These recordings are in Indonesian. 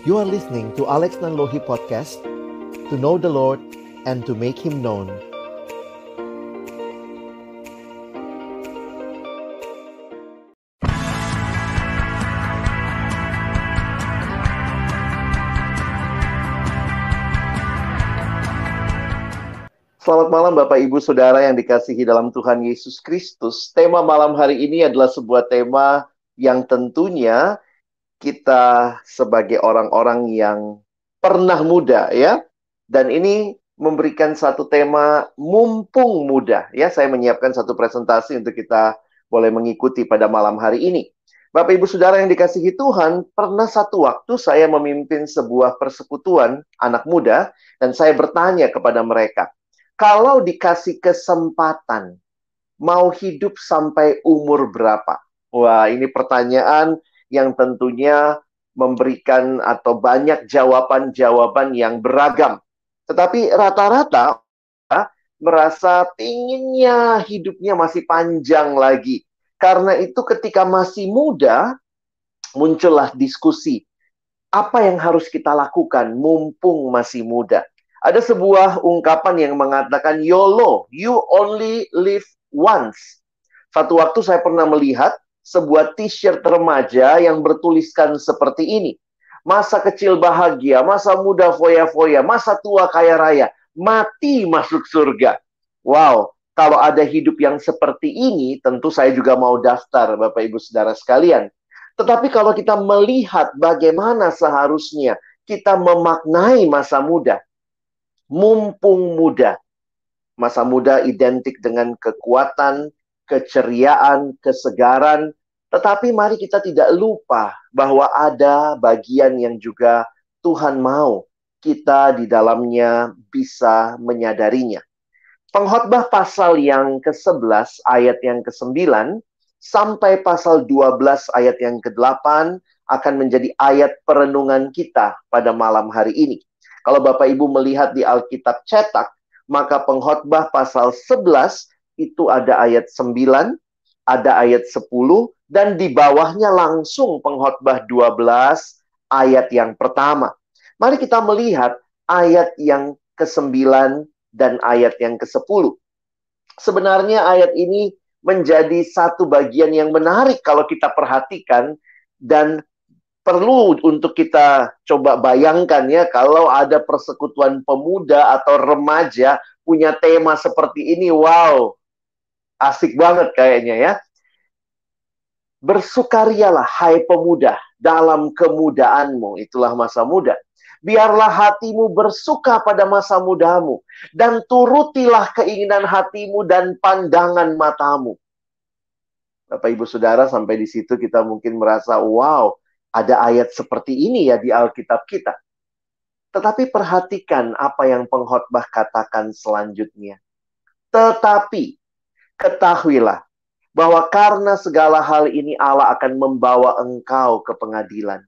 You are listening to Alex Nanlohi Podcast To know the Lord and to make Him known Selamat malam Bapak Ibu Saudara yang dikasihi dalam Tuhan Yesus Kristus. Tema malam hari ini adalah sebuah tema yang tentunya kita sebagai orang-orang yang pernah muda ya. Dan ini memberikan satu tema mumpung muda ya. Saya menyiapkan satu presentasi untuk kita boleh mengikuti pada malam hari ini. Bapak Ibu Saudara yang dikasihi Tuhan, pernah satu waktu saya memimpin sebuah persekutuan anak muda dan saya bertanya kepada mereka, kalau dikasih kesempatan, mau hidup sampai umur berapa? Wah, ini pertanyaan yang tentunya memberikan atau banyak jawaban-jawaban yang beragam. Tetapi rata-rata merasa inginnya hidupnya masih panjang lagi. Karena itu ketika masih muda, muncullah diskusi. Apa yang harus kita lakukan mumpung masih muda? Ada sebuah ungkapan yang mengatakan YOLO, you only live once. Satu waktu saya pernah melihat sebuah t-shirt remaja yang bertuliskan seperti ini. Masa kecil bahagia, masa muda foya-foya, masa tua kaya raya, mati masuk surga. Wow, kalau ada hidup yang seperti ini, tentu saya juga mau daftar, Bapak Ibu Saudara sekalian. Tetapi kalau kita melihat bagaimana seharusnya kita memaknai masa muda, mumpung muda. Masa muda identik dengan kekuatan, keceriaan, kesegaran, tetapi mari kita tidak lupa bahwa ada bagian yang juga Tuhan mau kita di dalamnya bisa menyadarinya. Pengkhotbah pasal yang ke-11 ayat yang ke-9 sampai pasal 12 ayat yang ke-8 akan menjadi ayat perenungan kita pada malam hari ini. Kalau Bapak Ibu melihat di Alkitab cetak, maka pengkhotbah pasal 11 itu ada ayat 9, ada ayat 10, dan di bawahnya langsung pengkhotbah 12 ayat yang pertama. Mari kita melihat ayat yang ke-9 dan ayat yang ke-10. Sebenarnya ayat ini menjadi satu bagian yang menarik kalau kita perhatikan dan perlu untuk kita coba bayangkan ya kalau ada persekutuan pemuda atau remaja punya tema seperti ini wow asik banget kayaknya ya bersukarialah hai pemuda dalam kemudaanmu itulah masa muda biarlah hatimu bersuka pada masa mudamu dan turutilah keinginan hatimu dan pandangan matamu Bapak Ibu Saudara sampai di situ kita mungkin merasa wow ada ayat seperti ini ya di Alkitab kita. Tetapi perhatikan apa yang pengkhotbah katakan selanjutnya. Tetapi ketahuilah bahwa karena segala hal ini Allah akan membawa engkau ke pengadilan.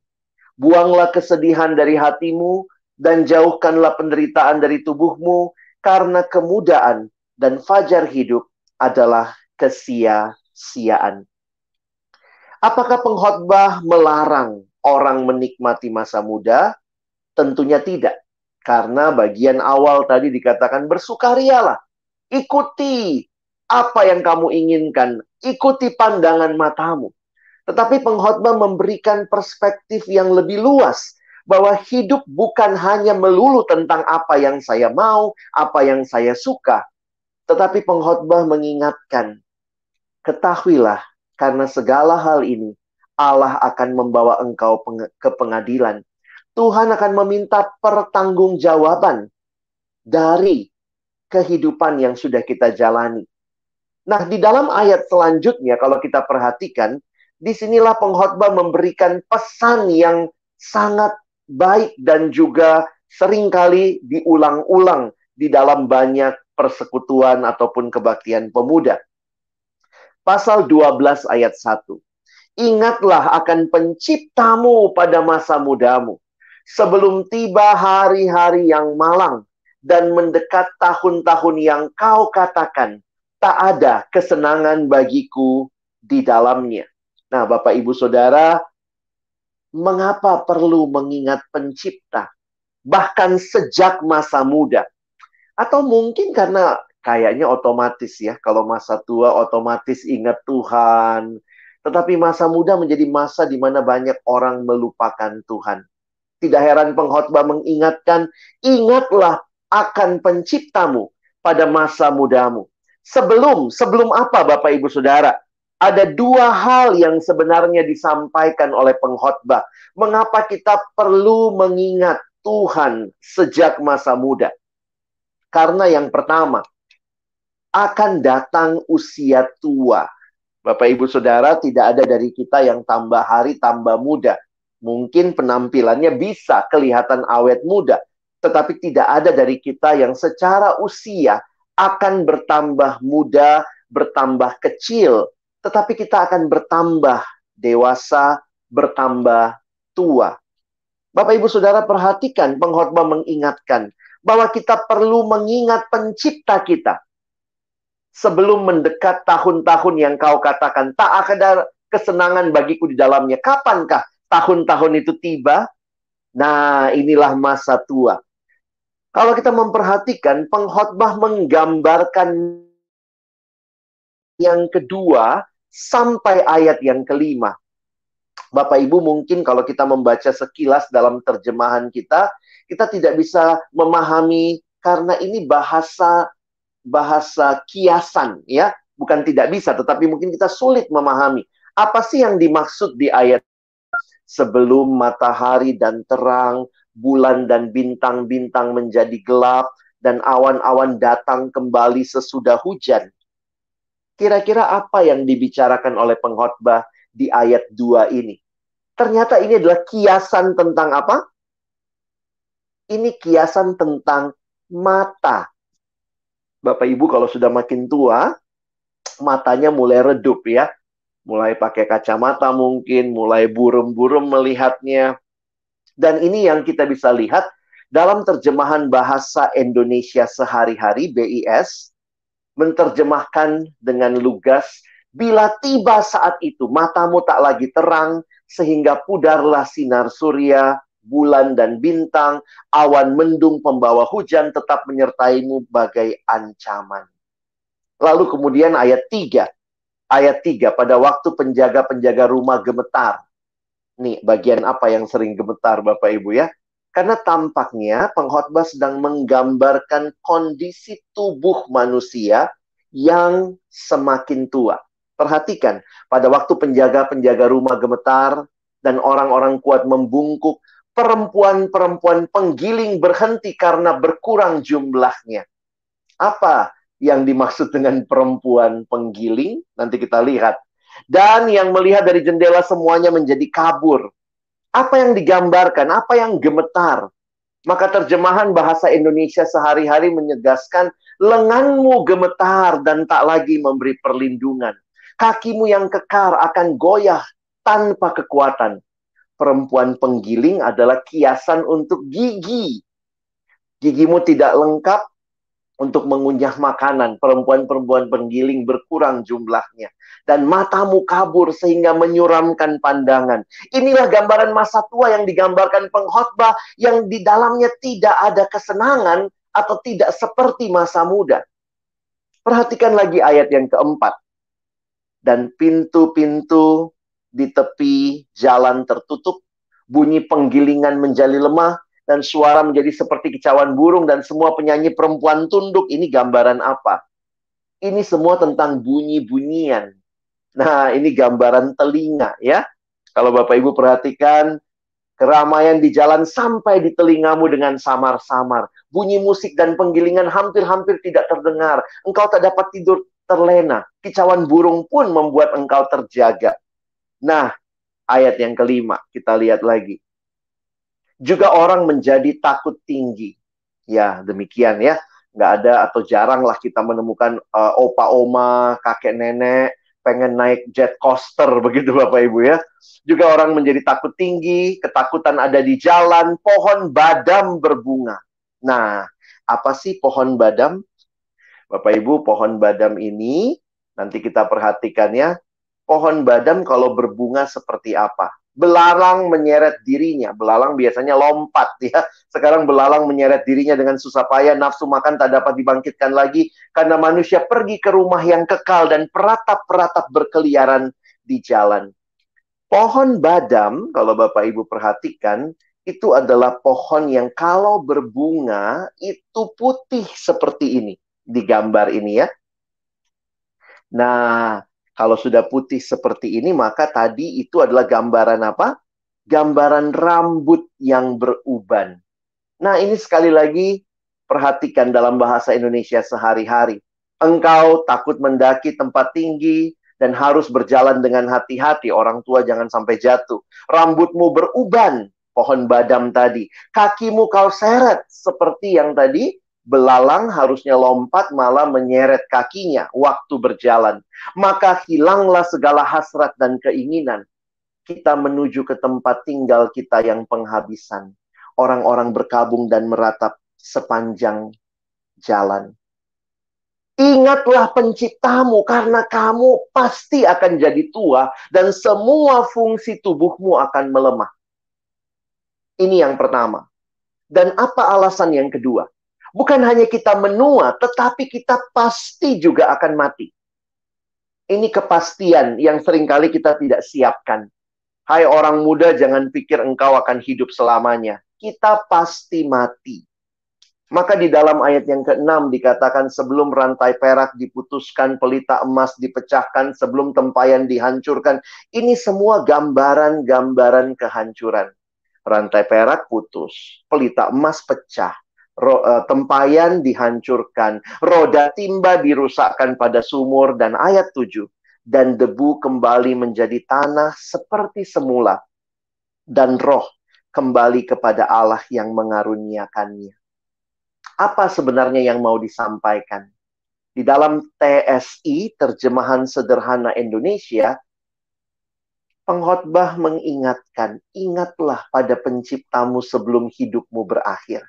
Buanglah kesedihan dari hatimu dan jauhkanlah penderitaan dari tubuhmu karena kemudaan dan fajar hidup adalah kesia-siaan. Apakah pengkhotbah melarang orang menikmati masa muda? Tentunya tidak. Karena bagian awal tadi dikatakan bersukarialah. Ikuti apa yang kamu inginkan. Ikuti pandangan matamu. Tetapi pengkhotbah memberikan perspektif yang lebih luas bahwa hidup bukan hanya melulu tentang apa yang saya mau, apa yang saya suka, tetapi pengkhotbah mengingatkan, ketahuilah karena segala hal ini, Allah akan membawa engkau ke pengadilan. Tuhan akan meminta pertanggungjawaban dari kehidupan yang sudah kita jalani. Nah, di dalam ayat selanjutnya, kalau kita perhatikan, di sinilah pengkhotbah memberikan pesan yang sangat baik dan juga sering kali diulang-ulang di dalam banyak persekutuan ataupun kebaktian pemuda pasal 12 ayat 1. Ingatlah akan penciptamu pada masa mudamu, sebelum tiba hari-hari yang malang dan mendekat tahun-tahun yang kau katakan, tak ada kesenangan bagiku di dalamnya. Nah, Bapak Ibu Saudara, mengapa perlu mengingat pencipta? Bahkan sejak masa muda. Atau mungkin karena kayaknya otomatis ya, kalau masa tua otomatis ingat Tuhan. Tetapi masa muda menjadi masa di mana banyak orang melupakan Tuhan. Tidak heran pengkhotbah mengingatkan, ingatlah akan penciptamu pada masa mudamu. Sebelum, sebelum apa Bapak Ibu Saudara? Ada dua hal yang sebenarnya disampaikan oleh pengkhotbah. Mengapa kita perlu mengingat Tuhan sejak masa muda? Karena yang pertama, akan datang usia tua. Bapak Ibu Saudara, tidak ada dari kita yang tambah hari tambah muda. Mungkin penampilannya bisa kelihatan awet muda, tetapi tidak ada dari kita yang secara usia akan bertambah muda, bertambah kecil, tetapi kita akan bertambah dewasa, bertambah tua. Bapak Ibu Saudara perhatikan pengkhotbah mengingatkan bahwa kita perlu mengingat pencipta kita. Sebelum mendekat tahun-tahun yang kau katakan tak ada kesenangan bagiku di dalamnya. Kapankah tahun-tahun itu tiba, nah inilah masa tua. Kalau kita memperhatikan, pengkhotbah menggambarkan yang kedua sampai ayat yang kelima. Bapak Ibu mungkin kalau kita membaca sekilas dalam terjemahan kita, kita tidak bisa memahami karena ini bahasa bahasa kiasan ya, bukan tidak bisa tetapi mungkin kita sulit memahami. Apa sih yang dimaksud di ayat sebelum matahari dan terang, bulan dan bintang-bintang menjadi gelap, dan awan-awan datang kembali sesudah hujan. Kira-kira apa yang dibicarakan oleh pengkhotbah di ayat 2 ini? Ternyata ini adalah kiasan tentang apa? Ini kiasan tentang mata. Bapak Ibu kalau sudah makin tua, matanya mulai redup ya mulai pakai kacamata mungkin, mulai burem-burem melihatnya. Dan ini yang kita bisa lihat dalam terjemahan bahasa Indonesia sehari-hari BIS menerjemahkan dengan lugas bila tiba saat itu matamu tak lagi terang sehingga pudarlah sinar surya bulan dan bintang awan mendung pembawa hujan tetap menyertaimu bagai ancaman lalu kemudian ayat 3 ayat 3 pada waktu penjaga-penjaga rumah gemetar. Nih, bagian apa yang sering gemetar Bapak Ibu ya? Karena tampaknya pengkhotbah sedang menggambarkan kondisi tubuh manusia yang semakin tua. Perhatikan, pada waktu penjaga-penjaga rumah gemetar dan orang-orang kuat membungkuk, perempuan-perempuan penggiling berhenti karena berkurang jumlahnya. Apa yang dimaksud dengan perempuan penggiling, nanti kita lihat. Dan yang melihat dari jendela semuanya menjadi kabur. Apa yang digambarkan? Apa yang gemetar? Maka terjemahan bahasa Indonesia sehari-hari menyegaskan, lenganmu gemetar dan tak lagi memberi perlindungan. Kakimu yang kekar akan goyah tanpa kekuatan. Perempuan penggiling adalah kiasan untuk gigi. Gigimu tidak lengkap, untuk mengunyah makanan. Perempuan-perempuan penggiling berkurang jumlahnya. Dan matamu kabur sehingga menyuramkan pandangan. Inilah gambaran masa tua yang digambarkan pengkhotbah yang di dalamnya tidak ada kesenangan atau tidak seperti masa muda. Perhatikan lagi ayat yang keempat. Dan pintu-pintu di tepi jalan tertutup, bunyi penggilingan menjadi lemah, dan suara menjadi seperti kicauan burung dan semua penyanyi perempuan tunduk. Ini gambaran apa? Ini semua tentang bunyi-bunyian. Nah, ini gambaran telinga ya. Kalau Bapak Ibu perhatikan, keramaian di jalan sampai di telingamu dengan samar-samar. Bunyi musik dan penggilingan hampir-hampir tidak terdengar. Engkau tak dapat tidur terlena. Kicauan burung pun membuat engkau terjaga. Nah, ayat yang kelima, kita lihat lagi juga orang menjadi takut tinggi. Ya, demikian ya. Nggak ada atau jarang lah kita menemukan uh, opa oma, kakek nenek, pengen naik jet coaster begitu Bapak Ibu ya. Juga orang menjadi takut tinggi, ketakutan ada di jalan, pohon badam berbunga. Nah, apa sih pohon badam? Bapak Ibu, pohon badam ini nanti kita perhatikan ya. Pohon badam kalau berbunga seperti apa? Belalang menyeret dirinya. Belalang biasanya lompat ya. Sekarang belalang menyeret dirinya dengan susah payah. Nafsu makan tak dapat dibangkitkan lagi. Karena manusia pergi ke rumah yang kekal dan peratap-peratap berkeliaran di jalan. Pohon badam, kalau Bapak Ibu perhatikan, itu adalah pohon yang kalau berbunga itu putih seperti ini. Di gambar ini ya. Nah, kalau sudah putih seperti ini, maka tadi itu adalah gambaran apa? Gambaran rambut yang beruban. Nah, ini sekali lagi perhatikan dalam bahasa Indonesia sehari-hari. Engkau takut mendaki tempat tinggi dan harus berjalan dengan hati-hati. Orang tua jangan sampai jatuh. Rambutmu beruban, pohon badam tadi. Kakimu kau seret seperti yang tadi belalang harusnya lompat malah menyeret kakinya waktu berjalan. Maka hilanglah segala hasrat dan keinginan. Kita menuju ke tempat tinggal kita yang penghabisan. Orang-orang berkabung dan meratap sepanjang jalan. Ingatlah penciptamu karena kamu pasti akan jadi tua dan semua fungsi tubuhmu akan melemah. Ini yang pertama. Dan apa alasan yang kedua? Bukan hanya kita menua, tetapi kita pasti juga akan mati. Ini kepastian yang sering kali kita tidak siapkan. Hai orang muda, jangan pikir engkau akan hidup selamanya. Kita pasti mati. Maka di dalam ayat yang ke-6 dikatakan sebelum rantai perak diputuskan, pelita emas dipecahkan, sebelum tempayan dihancurkan. Ini semua gambaran-gambaran kehancuran. Rantai perak putus, pelita emas pecah, ro, uh, tempayan dihancurkan, roda timba dirusakkan pada sumur dan ayat 7 dan debu kembali menjadi tanah seperti semula dan roh kembali kepada Allah yang mengaruniakannya. Apa sebenarnya yang mau disampaikan? Di dalam TSI, terjemahan sederhana Indonesia, pengkhotbah mengingatkan, ingatlah pada penciptamu sebelum hidupmu berakhir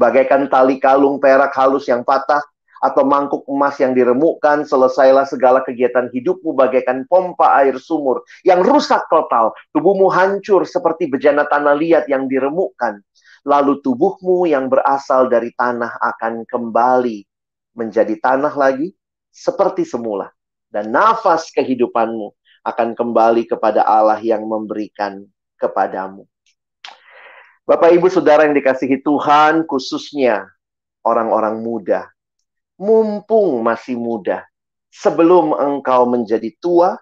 bagaikan tali kalung perak halus yang patah atau mangkuk emas yang diremukkan, selesailah segala kegiatan hidupmu bagaikan pompa air sumur yang rusak total. Tubuhmu hancur seperti bejana tanah liat yang diremukkan. Lalu tubuhmu yang berasal dari tanah akan kembali menjadi tanah lagi seperti semula. Dan nafas kehidupanmu akan kembali kepada Allah yang memberikan kepadamu. Bapak Ibu Saudara yang dikasihi Tuhan, khususnya orang-orang muda. Mumpung masih muda, sebelum engkau menjadi tua,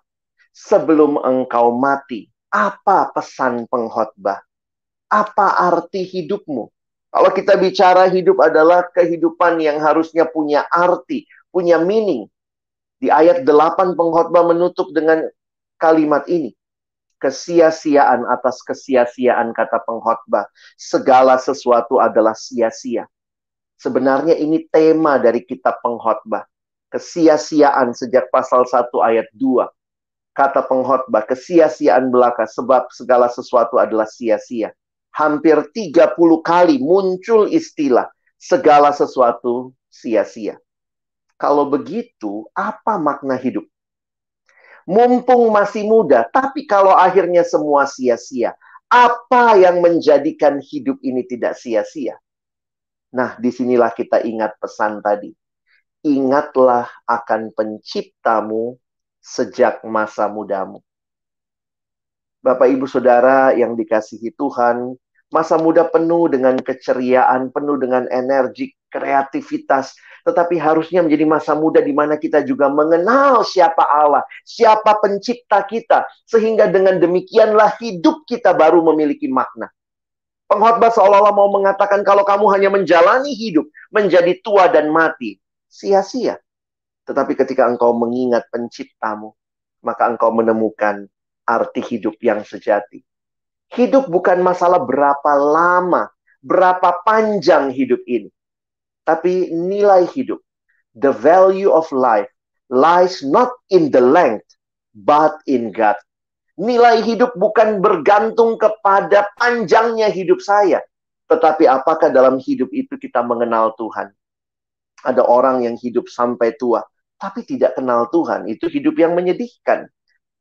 sebelum engkau mati, apa pesan pengkhotbah? Apa arti hidupmu? Kalau kita bicara hidup adalah kehidupan yang harusnya punya arti, punya meaning. Di ayat 8 pengkhotbah menutup dengan kalimat ini kesia-siaan atas kesia-siaan kata pengkhotbah. Segala sesuatu adalah sia-sia. Sebenarnya ini tema dari kitab pengkhotbah. Kesia-siaan sejak pasal 1 ayat 2. Kata pengkhotbah, kesia-siaan belaka sebab segala sesuatu adalah sia-sia. Hampir 30 kali muncul istilah segala sesuatu sia-sia. Kalau begitu, apa makna hidup? Mumpung masih muda, tapi kalau akhirnya semua sia-sia, apa yang menjadikan hidup ini tidak sia-sia? Nah, di sinilah kita ingat pesan tadi. Ingatlah akan penciptamu sejak masa mudamu. Bapak, ibu, saudara yang dikasihi Tuhan, masa muda penuh dengan keceriaan, penuh dengan energi, kreativitas, tetapi harusnya menjadi masa muda di mana kita juga mengenal siapa Allah, siapa pencipta kita, sehingga dengan demikianlah hidup kita baru memiliki makna. Pengkhotbah seolah-olah mau mengatakan kalau kamu hanya menjalani hidup, menjadi tua dan mati, sia-sia. Tetapi ketika engkau mengingat penciptamu, maka engkau menemukan arti hidup yang sejati. Hidup bukan masalah berapa lama, berapa panjang hidup ini tapi nilai hidup. The value of life lies not in the length, but in God. Nilai hidup bukan bergantung kepada panjangnya hidup saya, tetapi apakah dalam hidup itu kita mengenal Tuhan. Ada orang yang hidup sampai tua, tapi tidak kenal Tuhan. Itu hidup yang menyedihkan.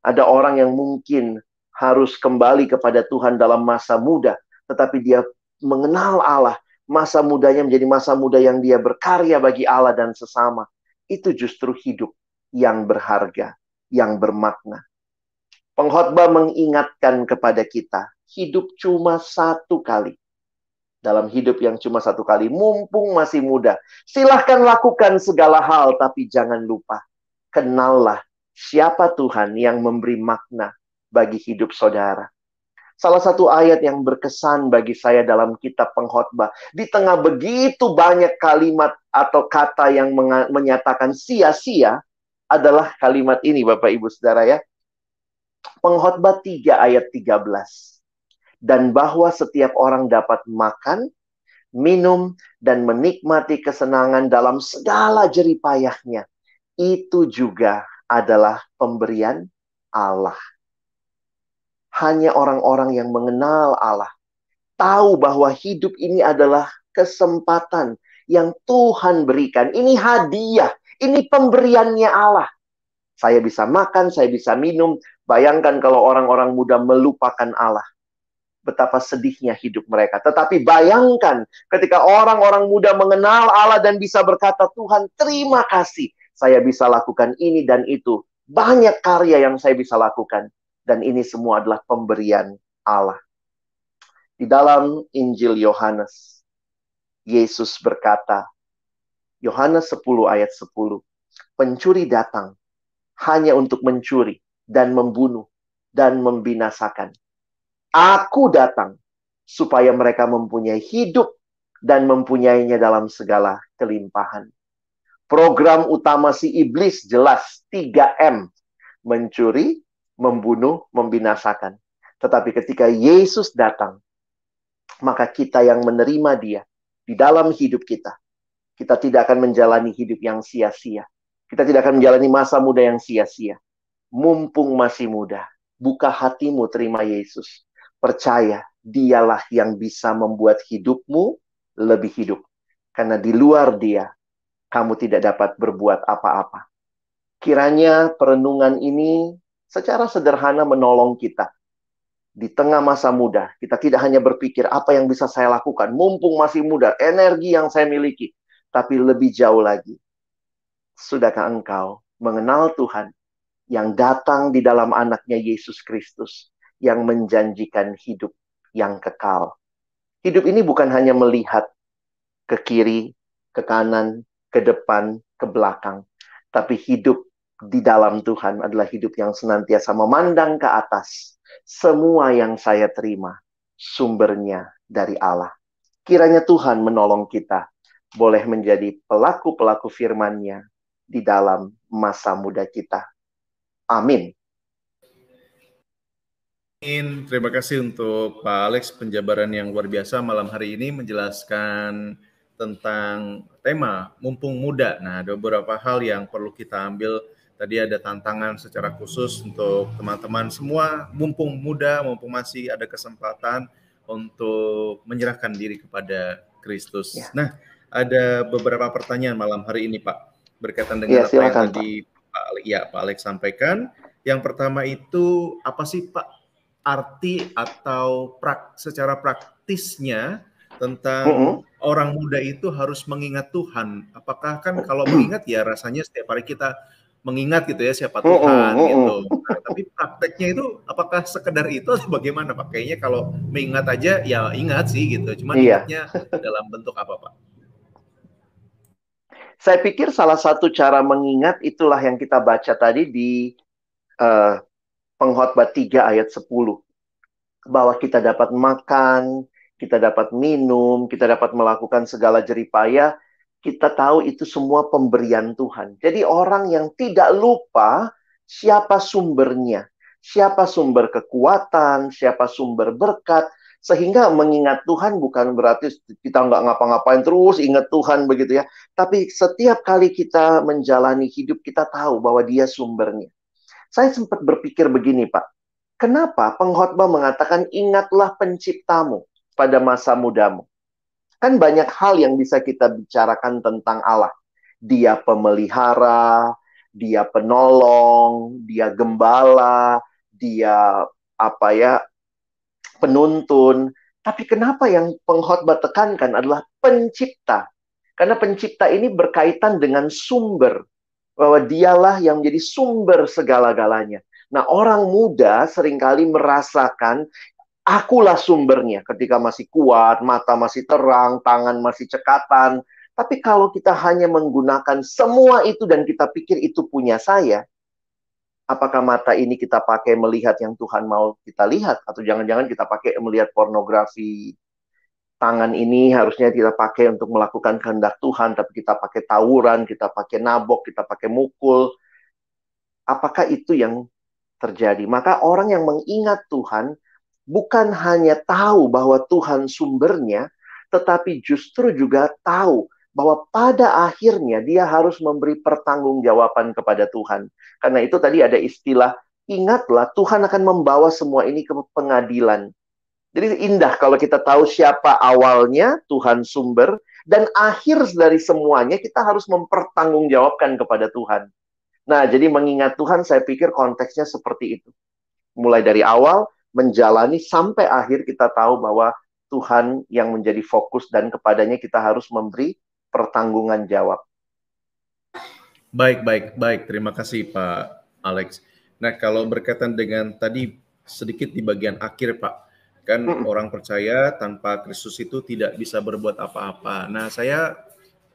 Ada orang yang mungkin harus kembali kepada Tuhan dalam masa muda, tetapi dia mengenal Allah, masa mudanya menjadi masa muda yang dia berkarya bagi Allah dan sesama. Itu justru hidup yang berharga, yang bermakna. Pengkhotbah mengingatkan kepada kita, hidup cuma satu kali. Dalam hidup yang cuma satu kali, mumpung masih muda. Silahkan lakukan segala hal, tapi jangan lupa. Kenallah siapa Tuhan yang memberi makna bagi hidup saudara. Salah satu ayat yang berkesan bagi saya dalam kitab pengkhotbah. Di tengah begitu banyak kalimat atau kata yang menyatakan sia-sia, adalah kalimat ini Bapak Ibu Saudara ya. Pengkhotbah 3 ayat 13. Dan bahwa setiap orang dapat makan, minum, dan menikmati kesenangan dalam segala jeripayahnya. Itu juga adalah pemberian Allah hanya orang-orang yang mengenal Allah tahu bahwa hidup ini adalah kesempatan yang Tuhan berikan. Ini hadiah, ini pemberiannya Allah. Saya bisa makan, saya bisa minum. Bayangkan kalau orang-orang muda melupakan Allah. Betapa sedihnya hidup mereka. Tetapi bayangkan ketika orang-orang muda mengenal Allah dan bisa berkata, Tuhan terima kasih. Saya bisa lakukan ini dan itu. Banyak karya yang saya bisa lakukan. Dan ini semua adalah pemberian Allah. Di dalam Injil Yohanes, Yesus berkata, Yohanes 10 ayat 10, pencuri datang hanya untuk mencuri dan membunuh dan membinasakan. Aku datang supaya mereka mempunyai hidup dan mempunyainya dalam segala kelimpahan. Program utama si iblis jelas 3M. Mencuri, membunuh, membinasakan. Tetapi ketika Yesus datang, maka kita yang menerima Dia di dalam hidup kita, kita tidak akan menjalani hidup yang sia-sia. Kita tidak akan menjalani masa muda yang sia-sia. Mumpung masih muda, buka hatimu terima Yesus. Percaya, dialah yang bisa membuat hidupmu lebih hidup. Karena di luar dia, kamu tidak dapat berbuat apa-apa. Kiranya perenungan ini secara sederhana menolong kita. Di tengah masa muda, kita tidak hanya berpikir apa yang bisa saya lakukan, mumpung masih muda, energi yang saya miliki, tapi lebih jauh lagi. Sudahkah engkau mengenal Tuhan yang datang di dalam anaknya Yesus Kristus, yang menjanjikan hidup yang kekal? Hidup ini bukan hanya melihat ke kiri, ke kanan, ke depan, ke belakang, tapi hidup di dalam Tuhan adalah hidup yang senantiasa memandang ke atas. Semua yang saya terima sumbernya dari Allah. Kiranya Tuhan menolong kita boleh menjadi pelaku-pelaku firman-Nya di dalam masa muda kita. Amin. Terima kasih untuk Pak Alex penjabaran yang luar biasa malam hari ini menjelaskan tentang tema mumpung muda. Nah, ada beberapa hal yang perlu kita ambil Tadi ada tantangan secara khusus untuk teman-teman semua, mumpung muda, mumpung masih ada kesempatan untuk menyerahkan diri kepada Kristus. Ya. Nah, ada beberapa pertanyaan malam hari ini, Pak, berkaitan dengan ya, apa yang tadi Pak, ya, Pak Alex sampaikan. Yang pertama itu apa sih, Pak, arti atau prak, secara praktisnya tentang uh -huh. orang muda itu harus mengingat Tuhan. Apakah kan kalau mengingat ya rasanya setiap hari kita mengingat gitu ya siapa Tuhan oh, oh, gitu. Nah, tapi prakteknya itu apakah sekedar itu atau bagaimana Pak? Kayaknya kalau mengingat aja ya ingat sih gitu. Cuma iya. ingatnya dalam bentuk apa Pak? Saya pikir salah satu cara mengingat itulah yang kita baca tadi di uh, pengkhotbah 3 ayat 10. Bahwa kita dapat makan, kita dapat minum, kita dapat melakukan segala jeripaya kita tahu itu semua pemberian Tuhan. Jadi orang yang tidak lupa siapa sumbernya, siapa sumber kekuatan, siapa sumber berkat, sehingga mengingat Tuhan bukan berarti kita nggak ngapa-ngapain terus ingat Tuhan begitu ya. Tapi setiap kali kita menjalani hidup kita tahu bahwa Dia sumbernya. Saya sempat berpikir begini Pak, kenapa pengkhotbah mengatakan ingatlah penciptamu pada masa mudamu? Kan banyak hal yang bisa kita bicarakan tentang Allah. Dia pemelihara, dia penolong, dia gembala, dia apa ya penuntun. Tapi kenapa yang pengkhotbah tekankan adalah pencipta? Karena pencipta ini berkaitan dengan sumber bahwa dialah yang menjadi sumber segala-galanya. Nah, orang muda sering kali merasakan akulah sumbernya ketika masih kuat, mata masih terang, tangan masih cekatan. Tapi kalau kita hanya menggunakan semua itu dan kita pikir itu punya saya, apakah mata ini kita pakai melihat yang Tuhan mau kita lihat? Atau jangan-jangan kita pakai melihat pornografi? Tangan ini harusnya kita pakai untuk melakukan kehendak Tuhan tapi kita pakai tawuran kita pakai nabok kita pakai mukul. Apakah itu yang terjadi? Maka orang yang mengingat Tuhan bukan hanya tahu bahwa Tuhan sumbernya tetapi justru juga tahu bahwa pada akhirnya dia harus memberi pertanggungjawaban kepada Tuhan. Karena itu tadi ada istilah, ingatlah Tuhan akan membawa semua ini ke pengadilan. Jadi indah kalau kita tahu siapa awalnya, Tuhan sumber, dan akhir dari semuanya kita harus mempertanggungjawabkan kepada Tuhan. Nah, jadi mengingat Tuhan saya pikir konteksnya seperti itu. Mulai dari awal, menjalani sampai akhir kita tahu bahwa Tuhan yang menjadi fokus dan kepadanya kita harus memberi pertanggungan jawab. Baik, baik, baik. Terima kasih Pak Alex. Nah, kalau berkaitan dengan tadi sedikit di bagian akhir Pak, kan hmm. orang percaya tanpa Kristus itu tidak bisa berbuat apa-apa. Nah, saya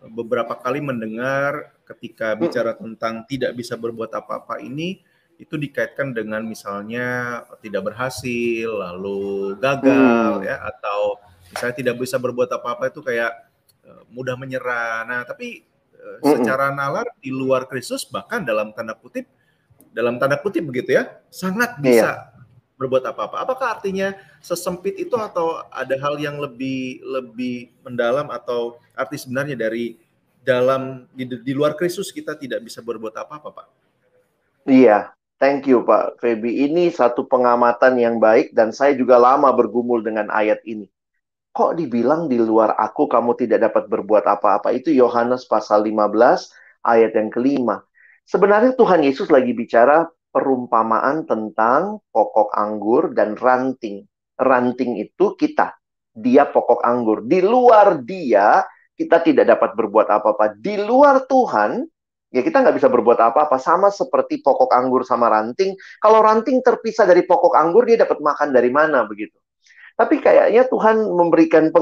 beberapa kali mendengar ketika bicara tentang tidak bisa berbuat apa-apa ini itu dikaitkan dengan misalnya tidak berhasil, lalu gagal hmm. ya atau misalnya tidak bisa berbuat apa-apa itu kayak Eh, mudah menyerah. Nah, tapi uh, secara nalar di luar Kristus bahkan dalam tanda kutip dalam tanda kutip begitu ya, sangat iya. bisa iya. berbuat apa-apa. Apakah artinya sesempit itu atau ada hal yang lebih lebih mendalam atau arti sebenarnya dari dalam di, di luar Kristus kita tidak bisa berbuat apa-apa, Pak? Iya, thank you Pak Feby. Ini satu pengamatan yang baik dan saya juga lama bergumul dengan ayat ini kok dibilang di luar aku kamu tidak dapat berbuat apa-apa. Itu Yohanes pasal 15 ayat yang kelima. Sebenarnya Tuhan Yesus lagi bicara perumpamaan tentang pokok anggur dan ranting. Ranting itu kita. Dia pokok anggur. Di luar dia, kita tidak dapat berbuat apa-apa. Di luar Tuhan, ya kita nggak bisa berbuat apa-apa. Sama seperti pokok anggur sama ranting. Kalau ranting terpisah dari pokok anggur, dia dapat makan dari mana begitu. Tapi kayaknya Tuhan memberikan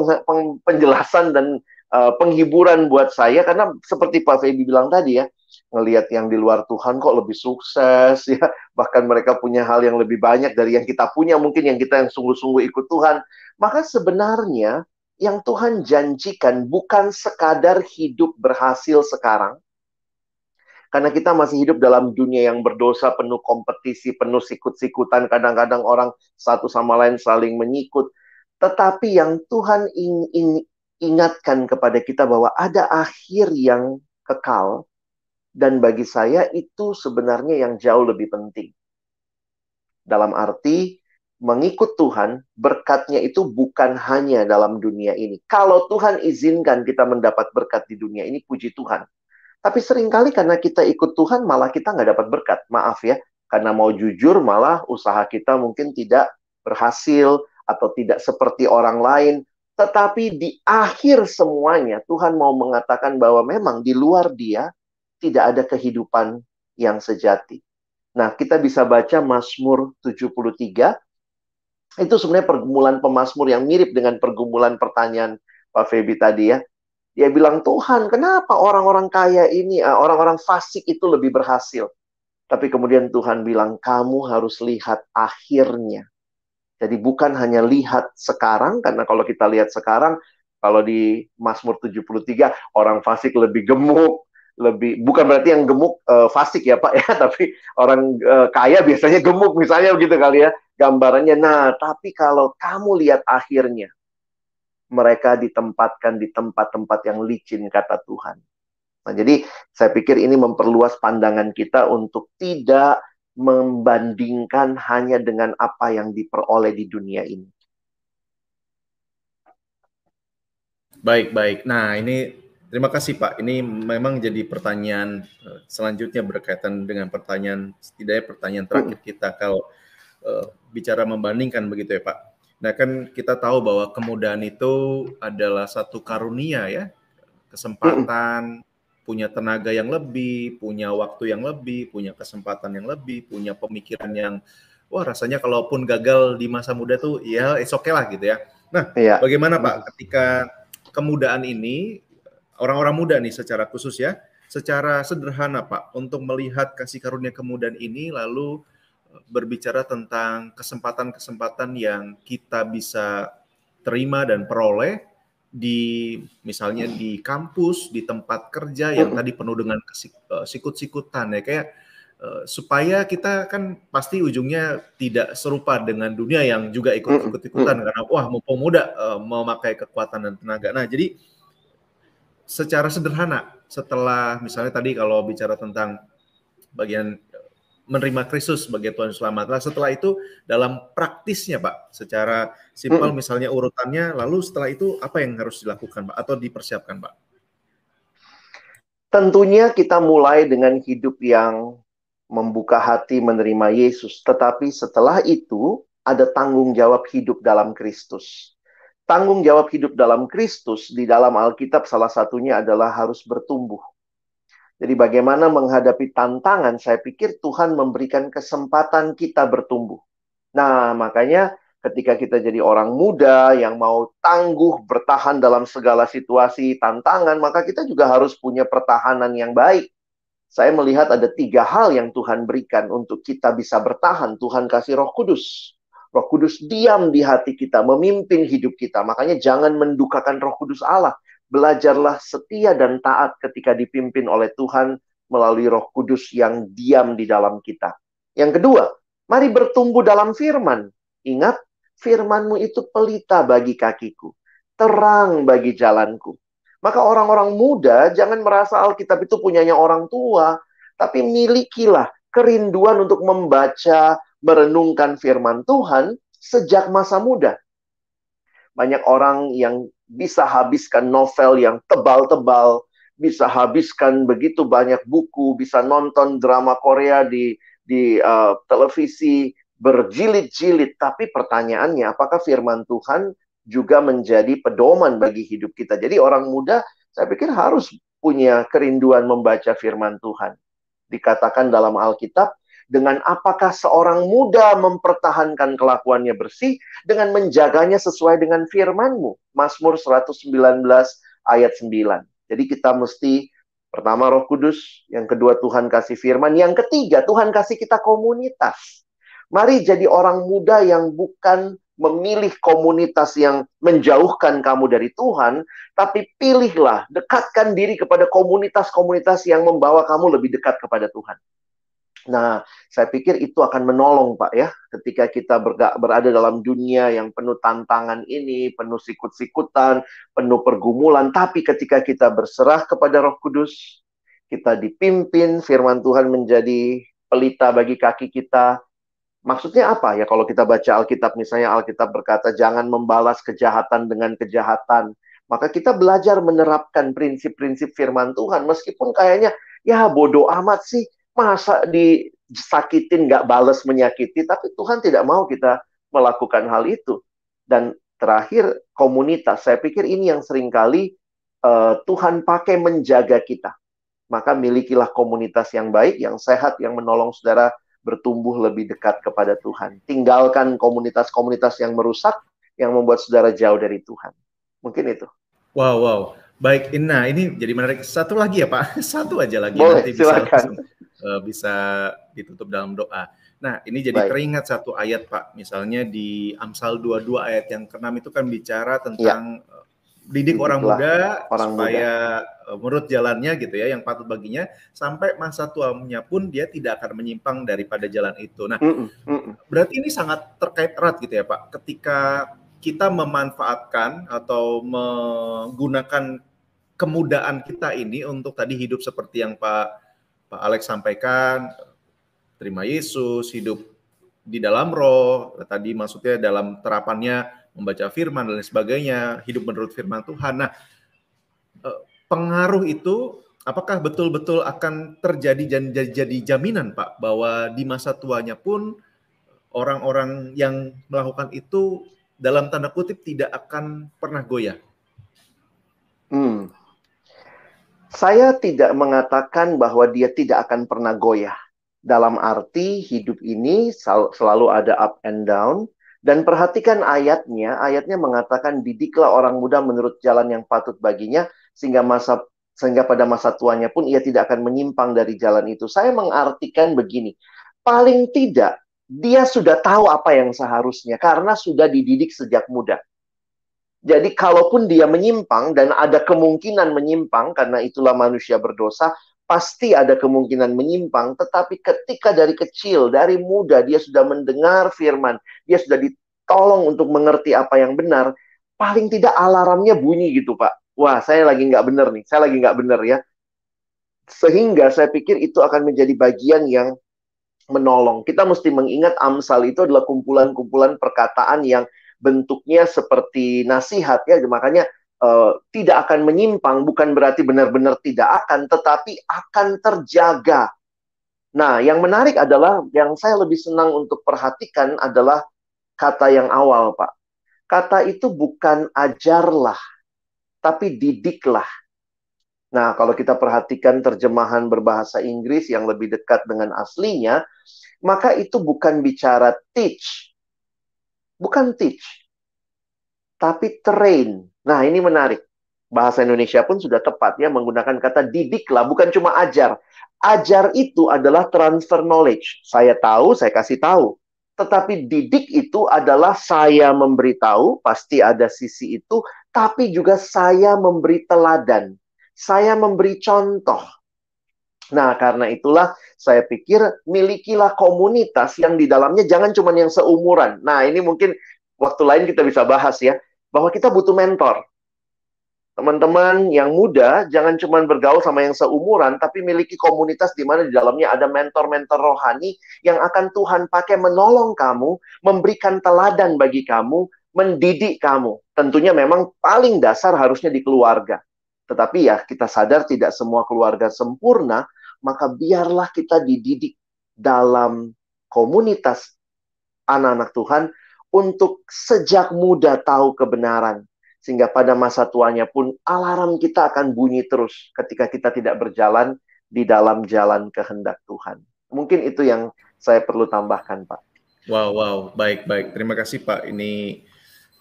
penjelasan dan uh, penghiburan buat saya karena seperti Pak Feby bilang tadi ya, ngelihat yang di luar Tuhan kok lebih sukses ya, bahkan mereka punya hal yang lebih banyak dari yang kita punya, mungkin yang kita yang sungguh-sungguh ikut Tuhan. Maka sebenarnya yang Tuhan janjikan bukan sekadar hidup berhasil sekarang, karena kita masih hidup dalam dunia yang berdosa, penuh kompetisi, penuh sikut-sikutan. Kadang-kadang orang satu sama lain saling menyikut. Tetapi yang Tuhan ing, ing, ingatkan kepada kita bahwa ada akhir yang kekal. Dan bagi saya itu sebenarnya yang jauh lebih penting. Dalam arti mengikut Tuhan, berkatnya itu bukan hanya dalam dunia ini. Kalau Tuhan izinkan kita mendapat berkat di dunia ini, puji Tuhan. Tapi sering kali karena kita ikut Tuhan malah kita nggak dapat berkat. Maaf ya, karena mau jujur malah usaha kita mungkin tidak berhasil atau tidak seperti orang lain. Tetapi di akhir semuanya Tuhan mau mengatakan bahwa memang di luar dia tidak ada kehidupan yang sejati. Nah, kita bisa baca Mazmur 73. Itu sebenarnya pergumulan pemazmur yang mirip dengan pergumulan pertanyaan Pak Febi tadi ya. Dia bilang, Tuhan, kenapa orang-orang kaya ini, eh, orang-orang fasik itu lebih berhasil? Tapi kemudian Tuhan bilang, kamu harus lihat akhirnya. Jadi bukan hanya lihat sekarang, karena kalau kita lihat sekarang, kalau di Mazmur 73, orang fasik lebih gemuk, lebih bukan berarti yang gemuk uh, fasik ya Pak ya, tapi orang uh, kaya biasanya gemuk misalnya begitu kali ya gambarannya. Nah, tapi kalau kamu lihat akhirnya, mereka ditempatkan di tempat-tempat yang licin kata Tuhan. Nah, jadi saya pikir ini memperluas pandangan kita untuk tidak membandingkan hanya dengan apa yang diperoleh di dunia ini. Baik, baik. Nah, ini terima kasih Pak. Ini memang jadi pertanyaan eh, selanjutnya berkaitan dengan pertanyaan setidaknya pertanyaan terakhir kita kalau uh, bicara membandingkan begitu ya Pak. Nah kan kita tahu bahwa kemudahan itu adalah satu karunia ya, kesempatan, punya tenaga yang lebih, punya waktu yang lebih, punya kesempatan yang lebih, punya pemikiran yang wah rasanya kalaupun gagal di masa muda tuh ya it's okay lah gitu ya. Nah, ya. bagaimana Pak ketika kemudahan ini orang-orang muda nih secara khusus ya, secara sederhana Pak untuk melihat kasih karunia kemudahan ini lalu berbicara tentang kesempatan-kesempatan yang kita bisa terima dan peroleh di misalnya di kampus, di tempat kerja yang tadi penuh dengan eh, sikut-sikutan ya kayak uh, supaya kita kan pasti ujungnya tidak serupa dengan dunia yang juga ikut-ikut-ikutan karena wah mumpung muda uh, memakai kekuatan dan tenaga. Nah, jadi secara sederhana setelah misalnya tadi kalau bicara tentang bagian menerima Kristus sebagai Tuhan Selamat. Nah, setelah itu dalam praktisnya Pak, secara simpel hmm. misalnya urutannya, lalu setelah itu apa yang harus dilakukan Pak atau dipersiapkan Pak? Tentunya kita mulai dengan hidup yang membuka hati menerima Yesus, tetapi setelah itu ada tanggung jawab hidup dalam Kristus. Tanggung jawab hidup dalam Kristus di dalam Alkitab salah satunya adalah harus bertumbuh jadi bagaimana menghadapi tantangan, saya pikir Tuhan memberikan kesempatan kita bertumbuh. Nah, makanya ketika kita jadi orang muda yang mau tangguh bertahan dalam segala situasi tantangan, maka kita juga harus punya pertahanan yang baik. Saya melihat ada tiga hal yang Tuhan berikan untuk kita bisa bertahan. Tuhan kasih roh kudus. Roh kudus diam di hati kita, memimpin hidup kita. Makanya jangan mendukakan roh kudus Allah. Belajarlah setia dan taat ketika dipimpin oleh Tuhan melalui Roh Kudus yang diam di dalam kita. Yang kedua, mari bertumbuh dalam firman. Ingat, firmanmu itu pelita bagi kakiku, terang bagi jalanku. Maka orang-orang muda jangan merasa Alkitab itu punyanya orang tua, tapi milikilah kerinduan untuk membaca, merenungkan firman Tuhan sejak masa muda. Banyak orang yang bisa habiskan novel yang tebal-tebal, bisa habiskan begitu banyak buku, bisa nonton drama Korea di di uh, televisi berjilid-jilid. Tapi pertanyaannya, apakah firman Tuhan juga menjadi pedoman bagi hidup kita? Jadi orang muda, saya pikir harus punya kerinduan membaca firman Tuhan. Dikatakan dalam Alkitab, dengan apakah seorang muda mempertahankan kelakuannya bersih dengan menjaganya sesuai dengan firman-Mu. Mazmur 119 ayat 9. Jadi kita mesti pertama Roh Kudus, yang kedua Tuhan kasih firman, yang ketiga Tuhan kasih kita komunitas. Mari jadi orang muda yang bukan memilih komunitas yang menjauhkan kamu dari Tuhan, tapi pilihlah, dekatkan diri kepada komunitas-komunitas yang membawa kamu lebih dekat kepada Tuhan. Nah, saya pikir itu akan menolong, Pak, ya, ketika kita berada dalam dunia yang penuh tantangan ini, penuh sikut-sikutan, penuh pergumulan. Tapi ketika kita berserah kepada Roh Kudus, kita dipimpin, Firman Tuhan menjadi pelita bagi kaki kita. Maksudnya apa ya? Kalau kita baca Alkitab, misalnya Alkitab berkata, "Jangan membalas kejahatan dengan kejahatan." Maka kita belajar menerapkan prinsip-prinsip Firman Tuhan, meskipun kayaknya ya bodoh amat sih masa disakitin nggak bales menyakiti tapi Tuhan tidak mau kita melakukan hal itu. Dan terakhir komunitas. Saya pikir ini yang sering kali uh, Tuhan pakai menjaga kita. Maka milikilah komunitas yang baik yang sehat yang menolong saudara bertumbuh lebih dekat kepada Tuhan. Tinggalkan komunitas-komunitas yang merusak yang membuat saudara jauh dari Tuhan. Mungkin itu. Wow wow. Baik nah ini jadi menarik. Satu lagi ya Pak? Satu aja lagi Boleh, nanti silakan. bisa uh, bisa ditutup dalam doa. Nah, ini jadi Baik. teringat satu ayat Pak, misalnya di Amsal 22 ayat yang ke-6 itu kan bicara tentang ya. didik orang muda orang supaya muda. Eh, menurut jalannya gitu ya yang patut baginya sampai masa tuanya pun dia tidak akan menyimpang daripada jalan itu. Nah, mm -mm, mm -mm. berarti ini sangat terkait erat gitu ya Pak. Ketika kita memanfaatkan atau menggunakan kemudaan kita ini untuk tadi hidup seperti yang Pak Pak Alex sampaikan terima Yesus, hidup di dalam roh, tadi maksudnya dalam terapannya membaca firman dan sebagainya, hidup menurut firman Tuhan. Nah, eh, pengaruh itu apakah betul-betul akan terjadi jadi, jadi jaminan Pak bahwa di masa tuanya pun orang-orang yang melakukan itu dalam tanda kutip tidak akan pernah goyah? Hmm. Saya tidak mengatakan bahwa dia tidak akan pernah goyah. Dalam arti hidup ini selalu ada up and down. Dan perhatikan ayatnya, ayatnya mengatakan didiklah orang muda menurut jalan yang patut baginya sehingga masa sehingga pada masa tuanya pun ia tidak akan menyimpang dari jalan itu. Saya mengartikan begini, paling tidak dia sudah tahu apa yang seharusnya karena sudah dididik sejak muda. Jadi kalaupun dia menyimpang dan ada kemungkinan menyimpang karena itulah manusia berdosa, pasti ada kemungkinan menyimpang, tetapi ketika dari kecil, dari muda dia sudah mendengar firman, dia sudah ditolong untuk mengerti apa yang benar, paling tidak alarmnya bunyi gitu Pak. Wah, saya lagi nggak benar nih, saya lagi nggak benar ya. Sehingga saya pikir itu akan menjadi bagian yang menolong. Kita mesti mengingat Amsal itu adalah kumpulan-kumpulan perkataan yang bentuknya seperti nasihat ya, makanya uh, tidak akan menyimpang bukan berarti benar-benar tidak akan, tetapi akan terjaga. Nah, yang menarik adalah yang saya lebih senang untuk perhatikan adalah kata yang awal, Pak. Kata itu bukan ajarlah, tapi didiklah. Nah, kalau kita perhatikan terjemahan berbahasa Inggris yang lebih dekat dengan aslinya, maka itu bukan bicara teach. Bukan teach, tapi train. Nah, ini menarik. Bahasa Indonesia pun sudah tepat ya menggunakan kata didiklah, bukan cuma ajar. Ajar itu adalah transfer knowledge. Saya tahu, saya kasih tahu. Tetapi didik itu adalah saya memberitahu, pasti ada sisi itu, tapi juga saya memberi teladan. Saya memberi contoh. Nah, karena itulah saya pikir milikilah komunitas yang di dalamnya jangan cuma yang seumuran. Nah, ini mungkin waktu lain kita bisa bahas ya bahwa kita butuh mentor. Teman-teman yang muda jangan cuma bergaul sama yang seumuran, tapi miliki komunitas di mana di dalamnya ada mentor-mentor rohani yang akan Tuhan pakai menolong kamu, memberikan teladan bagi kamu, mendidik kamu. Tentunya memang paling dasar harusnya di keluarga. Tetapi ya kita sadar tidak semua keluarga sempurna, maka biarlah kita dididik dalam komunitas anak-anak Tuhan untuk sejak muda tahu kebenaran. Sehingga pada masa tuanya pun alarm kita akan bunyi terus ketika kita tidak berjalan di dalam jalan kehendak Tuhan. Mungkin itu yang saya perlu tambahkan, Pak. Wow, wow, baik, baik. Terima kasih, Pak. Ini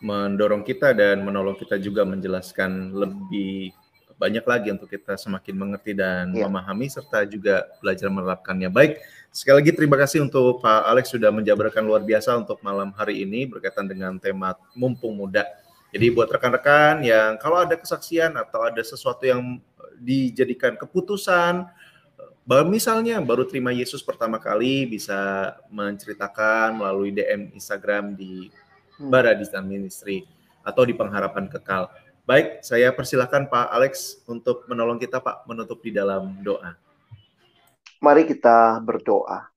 mendorong kita dan menolong kita juga menjelaskan lebih banyak lagi untuk kita semakin mengerti dan ya. memahami serta juga belajar menerapkannya. Baik, sekali lagi terima kasih untuk Pak Alex sudah menjabarkan luar biasa untuk malam hari ini berkaitan dengan tema mumpung muda. Jadi buat rekan-rekan yang kalau ada kesaksian atau ada sesuatu yang dijadikan keputusan, misalnya baru terima Yesus pertama kali bisa menceritakan melalui DM Instagram di hmm. Baradistan Ministry atau di Pengharapan Kekal. Baik, saya persilahkan Pak Alex untuk menolong kita Pak menutup di dalam doa. Mari kita berdoa.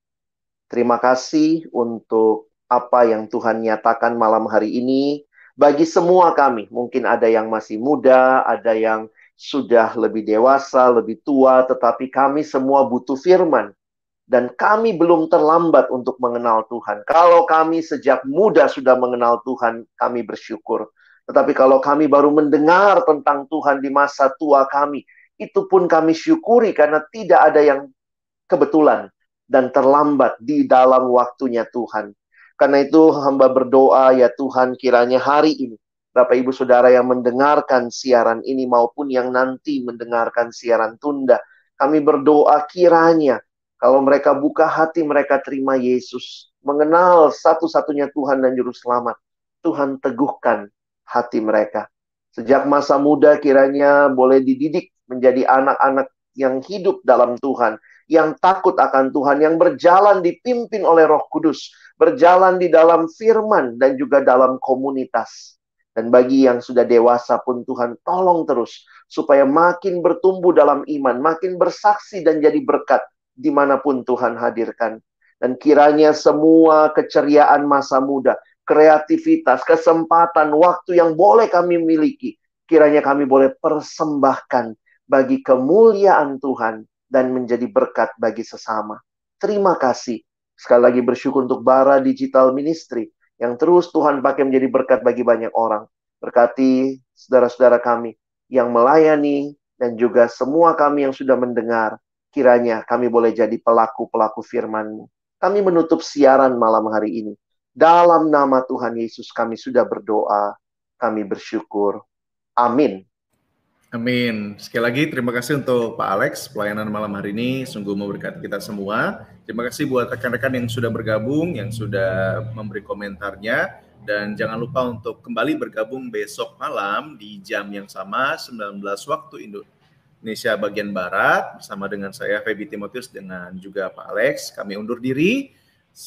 Terima kasih untuk apa yang Tuhan nyatakan malam hari ini bagi semua kami. Mungkin ada yang masih muda, ada yang sudah lebih dewasa, lebih tua, tetapi kami semua butuh firman. Dan kami belum terlambat untuk mengenal Tuhan. Kalau kami sejak muda sudah mengenal Tuhan, kami bersyukur. Tetapi kalau kami baru mendengar tentang Tuhan di masa tua kami, itu pun kami syukuri karena tidak ada yang kebetulan dan terlambat di dalam waktunya Tuhan. Karena itu hamba berdoa ya Tuhan kiranya hari ini Bapak Ibu Saudara yang mendengarkan siaran ini maupun yang nanti mendengarkan siaran tunda, kami berdoa kiranya kalau mereka buka hati mereka terima Yesus, mengenal satu-satunya Tuhan dan Juru Selamat, Tuhan teguhkan hati mereka. Sejak masa muda kiranya boleh dididik menjadi anak-anak yang hidup dalam Tuhan, yang takut akan Tuhan, yang berjalan dipimpin oleh Roh Kudus, berjalan di dalam firman dan juga dalam komunitas. Dan bagi yang sudah dewasa pun Tuhan tolong terus supaya makin bertumbuh dalam iman, makin bersaksi dan jadi berkat di mana pun Tuhan hadirkan. Dan kiranya semua keceriaan masa muda, kreativitas, kesempatan, waktu yang boleh kami miliki. Kiranya kami boleh persembahkan bagi kemuliaan Tuhan dan menjadi berkat bagi sesama. Terima kasih. Sekali lagi bersyukur untuk Bara Digital Ministry yang terus Tuhan pakai menjadi berkat bagi banyak orang. Berkati saudara-saudara kami yang melayani dan juga semua kami yang sudah mendengar. Kiranya kami boleh jadi pelaku-pelaku firman-Mu. Kami menutup siaran malam hari ini. Dalam nama Tuhan Yesus kami sudah berdoa. Kami bersyukur. Amin. Amin. Sekali lagi terima kasih untuk Pak Alex pelayanan malam hari ini sungguh memberkati kita semua. Terima kasih buat rekan-rekan yang sudah bergabung, yang sudah memberi komentarnya dan jangan lupa untuk kembali bergabung besok malam di jam yang sama 19 waktu Indonesia bagian barat bersama dengan saya Feby Timotius dengan juga Pak Alex. Kami undur diri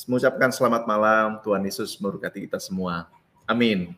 mengucapkan selamat malam. Tuhan Yesus memberkati kita semua. Amin.